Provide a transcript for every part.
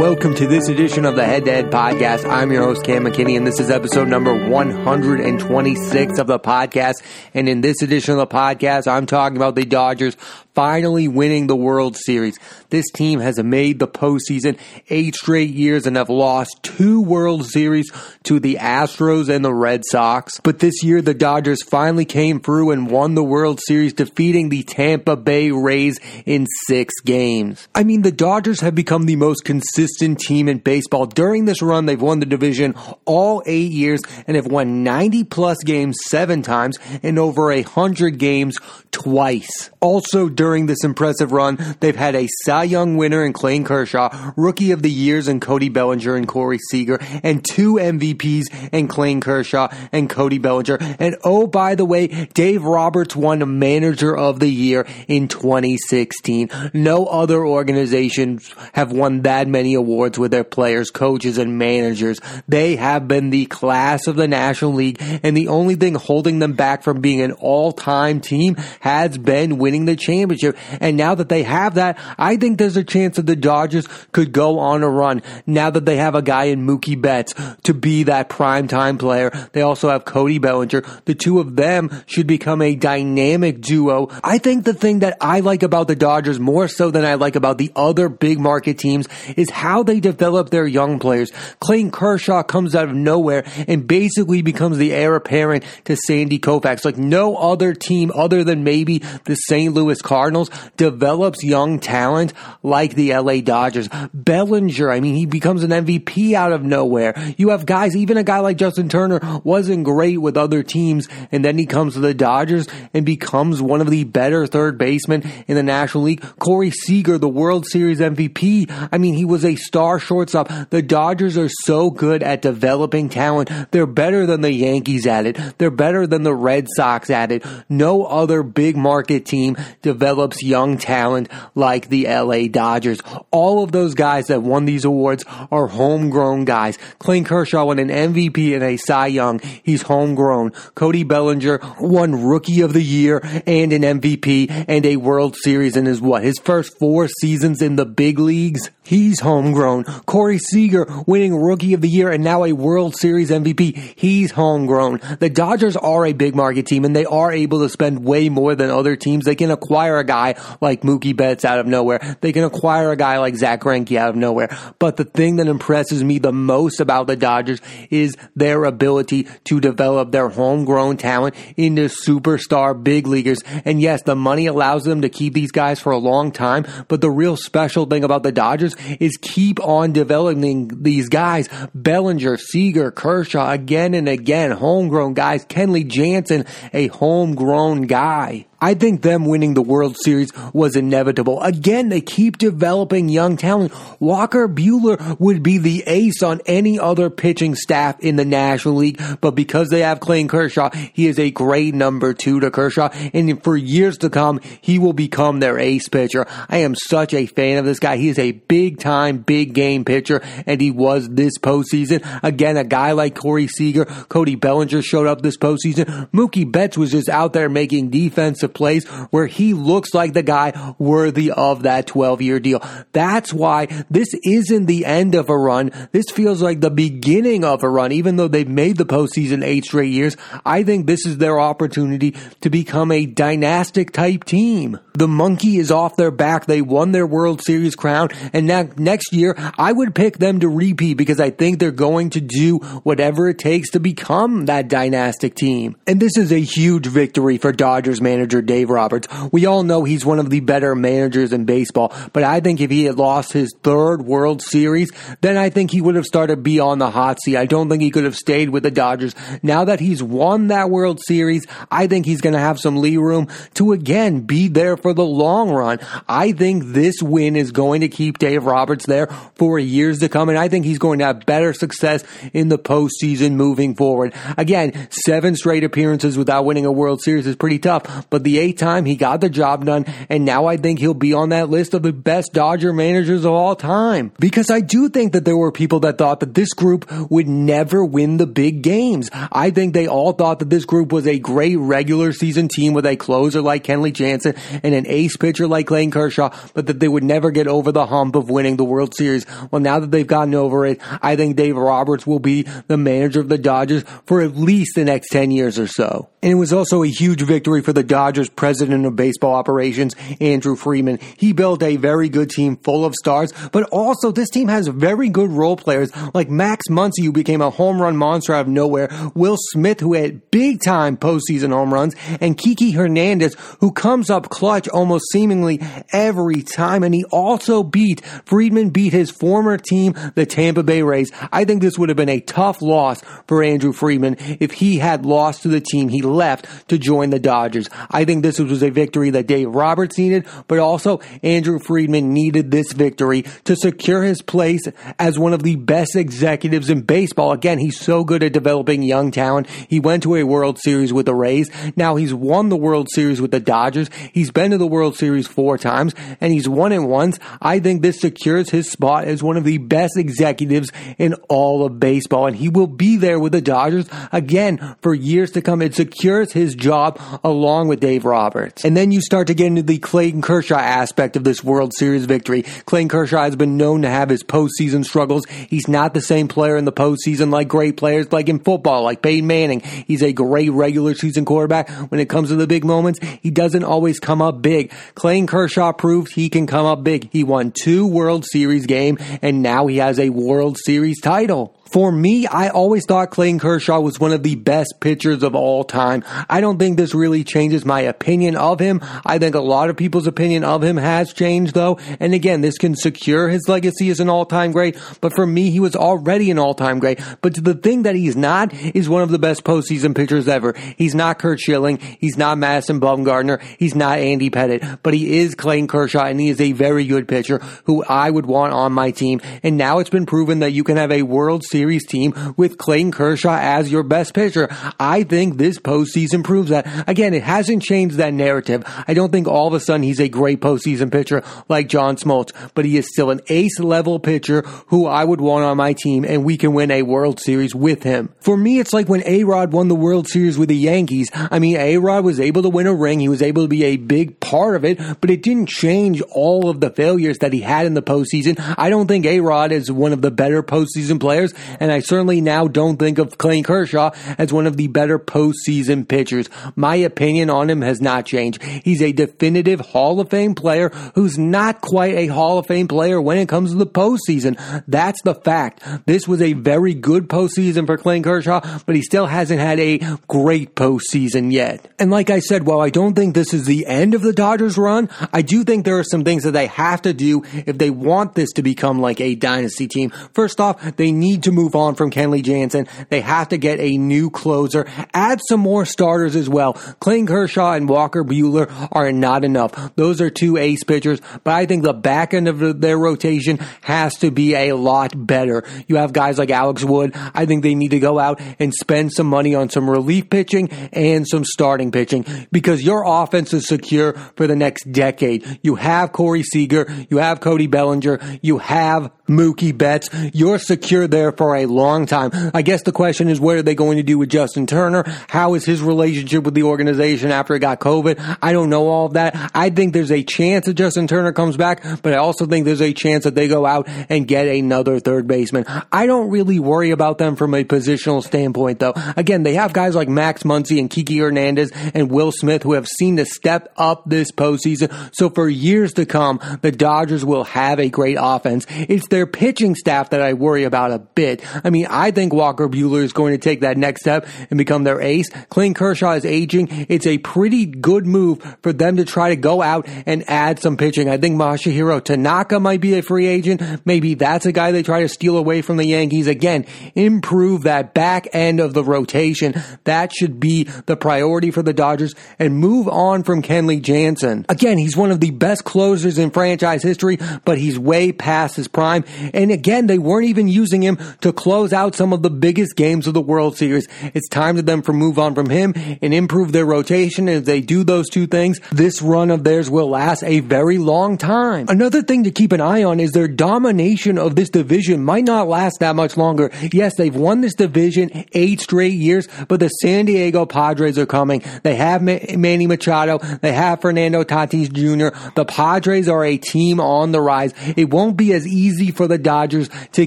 Welcome to this edition of the Head to Head Podcast. I'm your host, Cam McKinney, and this is episode number 126 of the podcast. And in this edition of the podcast, I'm talking about the Dodgers finally winning the World Series. This team has made the postseason eight straight years and have lost two World Series to the Astros and the Red Sox. But this year, the Dodgers finally came through and won the World Series, defeating the Tampa Bay Rays in six games. I mean, the Dodgers have become the most consistent team in baseball. During this run, they've won the division all eight years and have won 90 plus games seven times and over a hundred games twice. Also, during this impressive run, they've had a Cy Young winner in Clayton Kershaw, Rookie of the Years in Cody Bellinger and Corey Seager, and two MVPs in Clayton Kershaw and Cody Bellinger. And oh, by the way, Dave Roberts won Manager of the Year in 2016. No other organizations have won that many awards with their players, coaches, and managers. They have been the class of the National League, and the only thing holding them back from being an all-time team has been winning the championship championship. And now that they have that, I think there's a chance that the Dodgers could go on a run now that they have a guy in Mookie Betts to be that prime time player. They also have Cody Bellinger. The two of them should become a dynamic duo. I think the thing that I like about the Dodgers more so than I like about the other big market teams is how they develop their young players. Clayton Kershaw comes out of nowhere and basically becomes the heir apparent to Sandy Koufax. Like no other team other than maybe the St. Louis Cardinals Cardinals develops young talent like the LA Dodgers. Bellinger, I mean, he becomes an MVP out of nowhere. You have guys, even a guy like Justin Turner wasn't great with other teams, and then he comes to the Dodgers and becomes one of the better third basemen in the National League. Corey Seager, the World Series MVP, I mean, he was a star shortstop. The Dodgers are so good at developing talent. They're better than the Yankees at it. They're better than the Red Sox at it. No other big market team develops develops young talent like the LA Dodgers. All of those guys that won these awards are homegrown guys. Clayton Kershaw won an MVP and a Cy Young. He's homegrown. Cody Bellinger won Rookie of the Year and an MVP and a World Series in his what? His first four seasons in the big leagues? He's homegrown. Corey Seager winning Rookie of the Year and now a World Series MVP. He's homegrown. The Dodgers are a big market team and they are able to spend way more than other teams. They can acquire a guy like Mookie Betts out of nowhere. They can acquire a guy like Zack Greinke out of nowhere. But the thing that impresses me the most about the Dodgers is their ability to develop their homegrown talent into superstar big leaguers. And yes, the money allows them to keep these guys for a long time. But the real special thing about the Dodgers is keep on developing these guys. Bellinger, Seager, Kershaw, again and again, homegrown guys. Kenley Jansen, a homegrown guy. I think them winning the World Series was inevitable. Again, they keep developing young talent. Walker Buehler would be the ace on any other pitching staff in the National League, but because they have Clayton Kershaw, he is a great number two to Kershaw, and for years to come, he will become their ace pitcher. I am such a fan of this guy. He is a big time, big game pitcher, and he was this postseason. Again, a guy like Corey Seager, Cody Bellinger showed up this postseason. Mookie Betts was just out there making defensive plays where he looks like the guy worthy of that 12 year deal. That's why this isn't the end of a run. This feels like the beginning of a run, even though they've made the postseason eight straight years. I think this is their opportunity to become a dynastic type team. The monkey is off their back. They won their World Series crown. And now next year, I would pick them to repeat because I think they're going to do whatever it takes to become that dynastic team. And this is a huge victory for Dodgers manager manager Dave Roberts. We all know he's one of the better managers in baseball, but I think if he had lost his third World Series, then I think he would have started be on the hot seat. I don't think he could have stayed with the Dodgers. Now that he's won that World Series, I think he's going to have some lee room to again be there for the long run. I think this win is going to keep Dave Roberts there for years to come, and I think he's going to have better success in the postseason moving forward. Again, seven straight appearances without winning a World Series is pretty tough, but the eighth time. He got the job done. And now I think he'll be on that list of the best Dodger managers of all time. Because I do think that there were people that thought that this group would never win the big games. I think they all thought that this group was a great regular season team with a closer like Kenley Jansen and an ace pitcher like Clayton Kershaw, but that they would never get over the hump of winning the World Series. Well, now that they've gotten over it, I think Dave Roberts will be the manager of the Dodgers for at least the next 10 years or so. And it was also a huge victory for the Dodgers president of baseball operations, Andrew Friedman. He built a very good team full of stars, but also this team has very good role players like Max Muncy, who became a home run monster out of nowhere, Will Smith, who had big time postseason home runs, and Kiki Hernandez, who comes up clutch almost seemingly every time. And he also beat, Friedman beat his former team, the Tampa Bay Rays. I think this would have been a tough loss for Andrew Friedman if he had lost to the team he left to join the Dodgers. I think this was a victory that Dave Roberts needed, but also Andrew Friedman needed this victory to secure his place as one of the best executives in baseball. Again, he's so good at developing young talent. He went to a World Series with the Rays. Now he's won the World Series with the Dodgers. He's been to the World Series four times and he's won it once. I think this secures his spot as one of the best executives in all of baseball and he will be there with the Dodgers again for years to come. It secures his job along with Dave Roberts. And then you start to get into the Clayton Kershaw aspect of this World Series victory. Clayton Kershaw has been known to have his postseason struggles. He's not the same player in the postseason like great players like in football, like Peyton Manning. He's a great regular season quarterback. When it comes to the big moments, he doesn't always come up big. Clayton Kershaw proved he can come up big. He won two World Series game and now he has a World Series title. For me, I always thought Clayton Kershaw was one of the best pitchers of all time. I don't think this really changes my opinion of him. I think a lot of people's opinion of him has changed though. And again, this can secure his legacy as an all-time great. But for me, he was already an all-time great. But the thing that he's not is one of the best postseason pitchers ever. He's not Curt Schilling. He's not Madison Bumgarner. He's not Andy Pettitte. But he is Clayton Kershaw and he is a very good pitcher who I would want on my team. And now it's been proven that you can have a World Series Series team with Clayton Kershaw as your best pitcher. I think this postseason proves that. Again, it hasn't changed that narrative. I don't think all of a sudden he's a great postseason pitcher like John Smoltz, but he is still an ace level pitcher who I would want on my team and we can win a World Series with him. For me, it's like when A-Rod won the World Series with the Yankees. I mean, A-Rod was able to win a ring. He was able to be a big part of it, but it didn't change all of the failures that he had in the postseason. I don't think A-Rod is one of the better postseason players, and I certainly now don't think of Clayton Kershaw as one of the better postseason pitchers. My opinion on him has not changed. He's a definitive Hall of Fame player who's not quite a Hall of Fame player when it comes to the postseason. That's the fact. This was a very good postseason for Clayton Kershaw, but he still hasn't had a great postseason yet. And like I said, while I don't think this is the end of the Dodgers run, I do think there are some things that they have to do if they want this to become like a dynasty team. First off, they need to move on from Kenley Jansen. They have to get a new closer. Add some more starters as well. Clayton Kershaw and Walker Buehler are not enough. Those are two ace pitchers, but I think the back end of their rotation has to be a lot better. You have guys like Alex Wood. I think they need to go out and spend some money on some relief pitching and some starting pitching because your offense is secure for the next decade. You have Corey Seager. You have Cody Bellinger. You have Mookie Betts. You're secure there for a long time. I guess the question is what are they going to do with Justin Turner? How is his relationship with the organization after he got COVID? I don't know all of that. I think there's a chance that Justin Turner comes back, but I also think there's a chance that they go out and get another third baseman. I don't really worry about them from a positional standpoint though. Again, they have guys like Max Muncy and Kiki Hernandez and Will Smith who have seen to step up this postseason. So for years to come, the Dodgers will have a great offense. It's their pitching staff that I worry about a bit. I mean, I think Walker Buehler is going to take that next step and become their ace. Clayton Kershaw is aging. It's a pretty good move for them to try to go out and add some pitching. I think Masahiro Tanaka might be a free agent. Maybe that's a guy they try to steal away from the Yankees. Again, improve that back end of the rotation. That should be the priority for the Dodgers and move on from Kenley Jansen. Again, he's one of the best closers in franchise history, but he's way past his prime. And again, they weren't even using him to to close out some of the biggest games of the World Series. It's time for them to move on from him and improve their rotation. And if they do those two things, this run of theirs will last a very long time. Another thing to keep an eye on is their domination of this division might not last that much longer. Yes, they've won this division eight straight years, but the San Diego Padres are coming. They have Manny Machado. They have Fernando Tatis Jr. The Padres are a team on the rise. It won't be as easy for the Dodgers to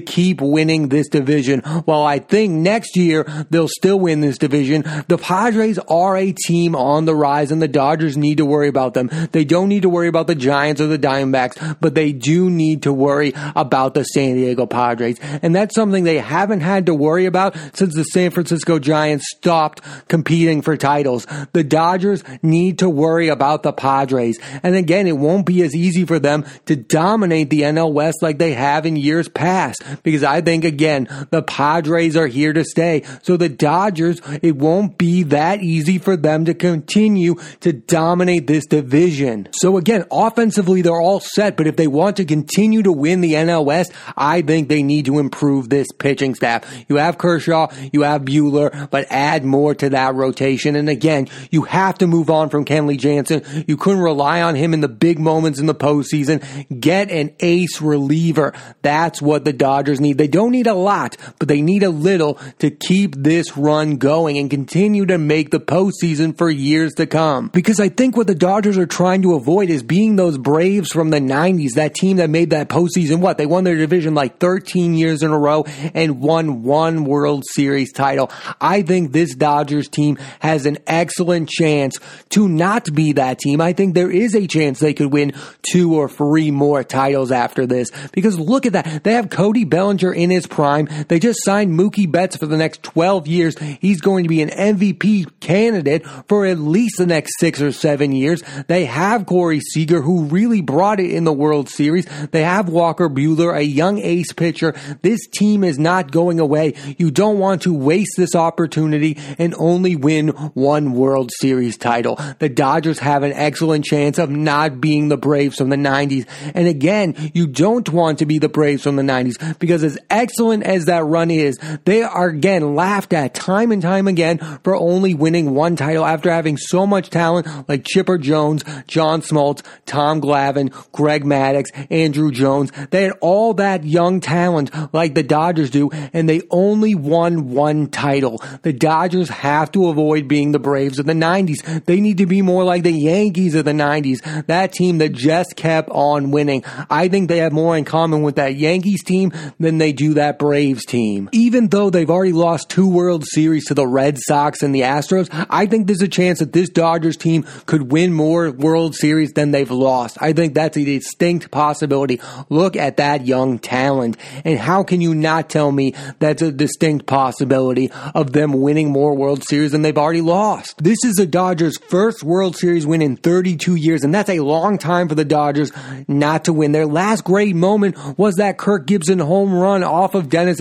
keep winning this division. While I think next year they'll still win this division, the Padres are a team on the rise and the Dodgers need to worry about them. They don't need to worry about the Giants or the Diamondbacks, but they do need to worry about the San Diego Padres. And that's something they haven't had to worry about since the San Francisco Giants stopped competing for titles. The Dodgers need to worry about the Padres. And again, it won't be as easy for them to dominate the NL West like they have in years past. Because I think, again, the Padres are here to stay. So the Dodgers, it won't be that easy for them to continue to dominate this division. So again, offensively, they're all set. But if they want to continue to win the NL West, I think they need to improve this pitching staff. You have Kershaw, you have Buehler, but add more to that rotation. And again, you have to move on from Kenley Jansen. You couldn't rely on him in the big moments in the postseason. Get an ace reliever. That's what the Dodgers need. They don't need a lot, but they need a little to keep this run going and continue to make the postseason for years to come. Because I think what the Dodgers are trying to avoid is being those Braves from the 90s, that team that made that postseason. What? They won their division like 13 years in a row and won one World Series title. I think this Dodgers team has an excellent chance to not be that team. I think there is a chance they could win two or three more titles after this because look at that. They have Cody Bellinger in his prime. They just signed Mookie Betts for the next 12 years. He's going to be an MVP candidate for at least the next six or seven years. They have Corey Seager who really brought it in the World Series. They have Walker Buehler, a young ace pitcher. This team is not going away. You don't want to waste this opportunity and only win one World Series title. The Dodgers have an excellent chance of not being the Braves from the 90s. And again, you don't want to be the Braves from the 90s because as excellent as that run is, they are again laughed at time and time again for only winning one title after having so much talent like Chipper Jones, John Smoltz, Tom Glavine, Greg Maddux, Andruw Jones. They had all that young talent like the Dodgers do, and they only won one title. The Dodgers have to avoid being the Braves of the 90s. They need to be more like the Yankees of the 90s, that team that just kept on winning. I think they have more in common with that Yankees team than they do that Braves team. Even though they've already lost two World Series to the Red Sox and the Astros, I think there's a chance that this Dodgers team could win more World Series than they've lost. I think that's a distinct possibility. Look at that young talent. And how can you not tell me that's a distinct possibility of them winning more World Series than they've already lost? This is the Dodgers' first World Series win in 32 years, and that's a long time for the Dodgers not to win. Their last great moment was that Kirk Gibson home run off of Dennis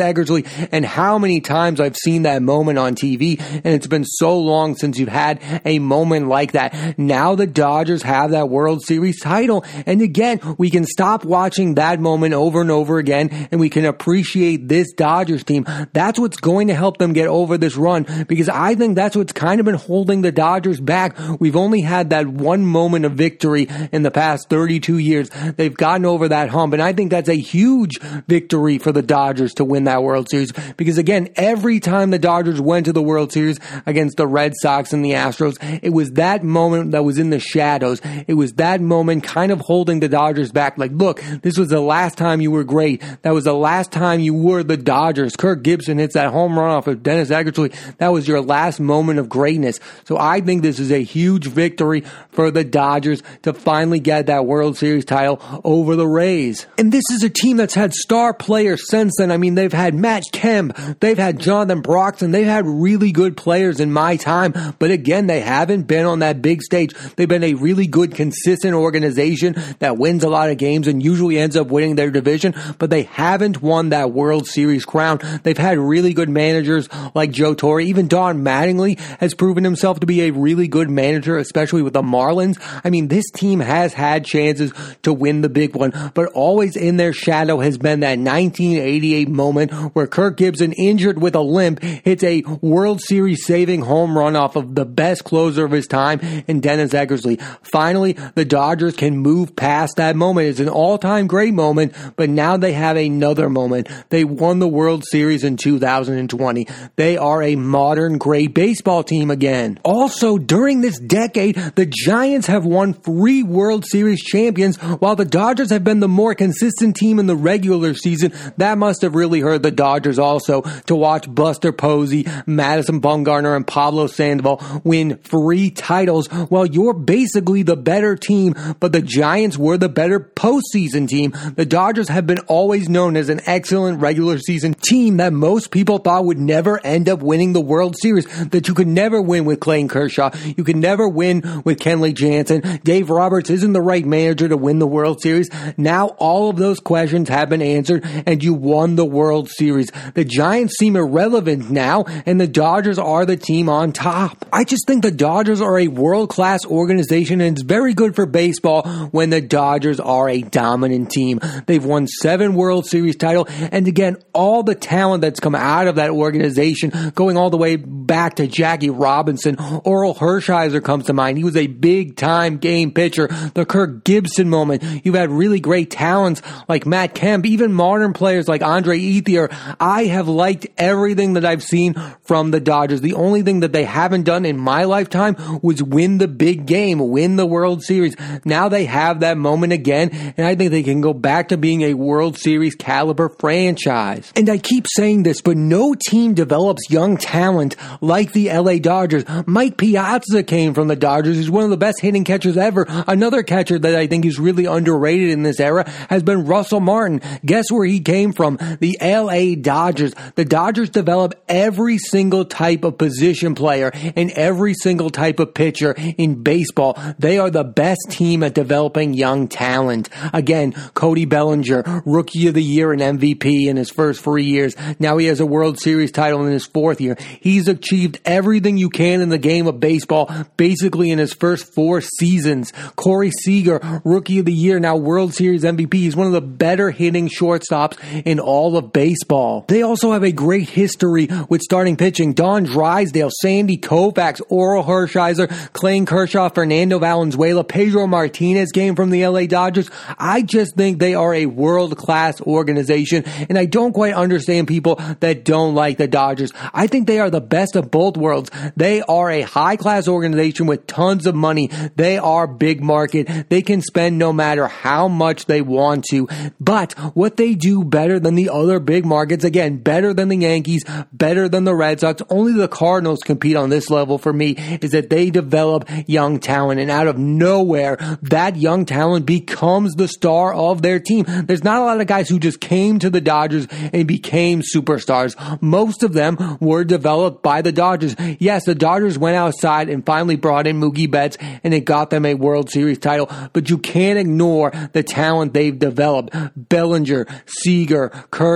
and how many times I've seen that moment on TV, and it's been so long since you've had a moment like that. Now the Dodgers have that World Series title, and again, we can stop watching that moment over and over again, and we can appreciate this Dodgers team. That's what's going to help them get over this run, because I think that's what's kind of been holding the Dodgers back. We've only had that one moment of victory in the past 32 years. They've gotten over that hump, and I think that's a huge victory for the Dodgers to win that World Series, because again, every time the Dodgers went to the World Series against the Red Sox and the Astros, it was that moment that was in the shadows. It was that moment kind of holding the Dodgers back. Like, look, this was the last time you were great. That was the last time you were the Dodgers. Kirk Gibson hits that home run off of Dennis Eckersley. That was your last moment of greatness. So I think this is a huge victory for the Dodgers to finally get that World Series title over the Rays. And this is a team that's had star players since then. I mean, they've had Matt Kemp, they've had Jonathan Broxton, they've had really good players in my time, but again, they haven't been on that big stage. They've been a really good, consistent organization that wins a lot of games and usually ends up winning their division, but they haven't won that World Series crown. They've had really good managers like Joe Torre. Even Don Mattingly has proven himself to be a really good manager, especially with the Marlins. I mean, this team has had chances to win the big one, but always in their shadow has been that 1988 moment where Kirk Gibson, injured with a limp, hits a World Series saving home run off of the best closer of his time in Dennis Eckersley. Finally, the Dodgers can move past that moment. It's an all-time great moment, but now they have another moment. They won the World Series in 2020. They are a modern great baseball team again. Also, during this decade, the Giants have won three World Series champions while the Dodgers have been the more consistent team in the regular season. That must have really hurt the Dodgers also to watch Buster Posey, Madison Bumgarner, and Pablo Sandoval win three titles while you're basically the better team, but the Giants were the better postseason team. The Dodgers have been always known as an excellent regular season team that most people thought would never end up winning the World Series, that you could never win with Clayton Kershaw. You could never win with Kenley Jansen. Dave Roberts isn't the right manager to win the World Series. Now all of those questions have been answered and you won the World Series. The Giants seem irrelevant now and the Dodgers are the team on top. I just think the Dodgers are a world class organization and it's very good for baseball when the Dodgers are a dominant team. They've won seven World Series title and again, all the talent that's come out of that organization going all the way back to Jackie Robinson, Orel Hershiser comes to mind. He was a big time game pitcher. The Kirk Gibson moment. You've had really great talents like Matt Kemp, even modern players like Andre I have liked everything that I've seen from the Dodgers. The only thing that they haven't done in my lifetime was win the big game, win the World Series. Now they have that moment again, and I think they can go back to being a World Series caliber franchise. And I keep saying this, but no team develops young talent like the LA Dodgers. Mike Piazza came from the Dodgers. He's one of the best hitting catchers ever. Another catcher that I think is really underrated in this era has been Russell Martin. Guess where he came from? The LA Dodgers. The Dodgers develop every single type of position player and every single type of pitcher in baseball. They are the best team at developing young talent. Again, Cody Bellinger, rookie of the year and MVP in his first three years. Now he has a World Series title in his fourth year. He's achieved everything you can in the game of baseball basically in his first four seasons. Corey Seager, rookie of the year, now World Series MVP. He's one of the better hitting shortstops in all of baseball. They also have a great history with starting pitching. Don Drysdale, Sandy Koufax, Orel Hershiser, Clayton Kershaw, Fernando Valenzuela, Pedro Martinez came from the LA Dodgers. I just think they are a world class organization and I don't quite understand people that don't like the Dodgers. I think they are the best of both worlds. They are a high class organization with tons of money. They are big market. They can spend no matter how much they want to. But what they do better than the other big markets, again, better than the Yankees, better than the Red Sox, only the Cardinals compete on this level for me, is that they develop young talent. And out of nowhere, that young talent becomes the star of their team. There's not a lot of guys who just came to the Dodgers and became superstars. Most of them were developed by the Dodgers. Yes, the Dodgers went outside and finally brought in Mookie Betts and it got them a World Series title, but you can't ignore the talent they've developed. Bellinger, Seager,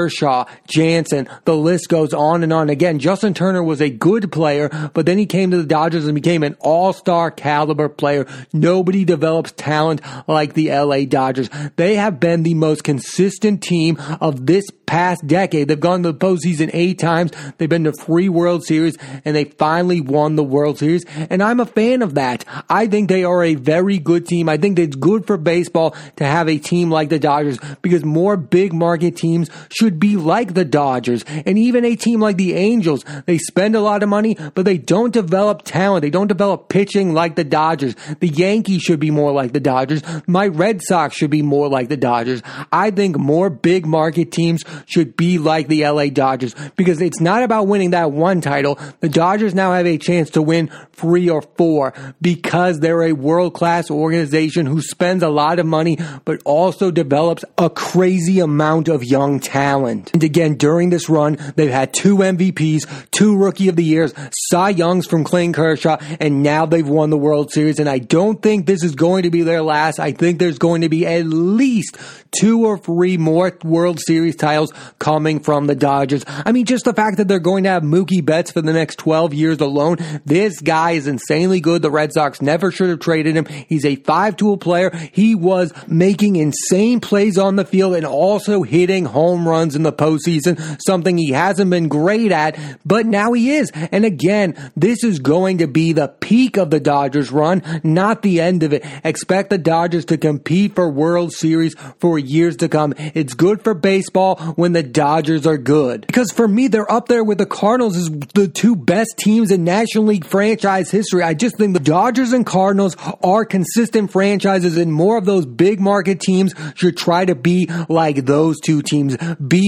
Kershaw, Jansen, the list goes on and on. Again, Justin Turner was a good player, but then he came to the Dodgers and became an all-star caliber player. Nobody develops talent like the LA Dodgers. They have been the most consistent team of this past decade. They've gone to the postseason eight times. They've been to three World Series and they finally won the World Series. And I'm a fan of that. I think they are a very good team. I think it's good for baseball to have a team like the Dodgers because more big market teams should be like the Dodgers and even a team like the Angels. They spend a lot of money, but they don't develop talent. They don't develop pitching like the Dodgers. The Yankees should be more like the Dodgers. My Red Sox should be more like the Dodgers. I think more big market teams should be like the LA Dodgers because it's not about winning that one title. The Dodgers now have a chance to win three or four because they're a world class organization who spends a lot of money but also develops a crazy amount of young talent. And again, during this run, they've had two MVPs, two Rookie of the Years, Cy Youngs from Clayton Kershaw, and now they've won the World Series. And I don't think this is going to be their last. I think there's going to be at least two or three more World Series titles coming from the Dodgers. I mean, just the fact that they're going to have Mookie Betts for the next 12 years alone, this guy is insanely good. The Red Sox never should have traded him. He's a five tool player. He was making insane plays on the field and also hitting home runs in the postseason, something he hasn't been great at, but now he is. And again, this is going to be the peak of the Dodgers run, not the end of it. Expect the Dodgers to compete for World Series for years to come. It's good for baseball when the Dodgers are good. Because for me, they're up there with the Cardinals as the two best teams in National League franchise history. I just think the Dodgers and Cardinals are consistent franchises and more of those big market teams should try to be like those two teams.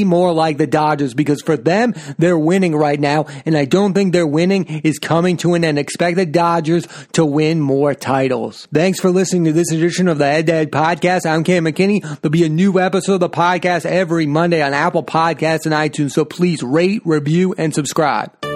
More like the Dodgers because for them, they're winning right now and I don't think their winning is coming to an end. Expect the Dodgers to win more titles. Thanks for listening to this edition of the Head to Head Podcast. I'm Cam McKinney. There'll be a new episode of the podcast every Monday on Apple Podcasts and iTunes. So please rate, review, and subscribe.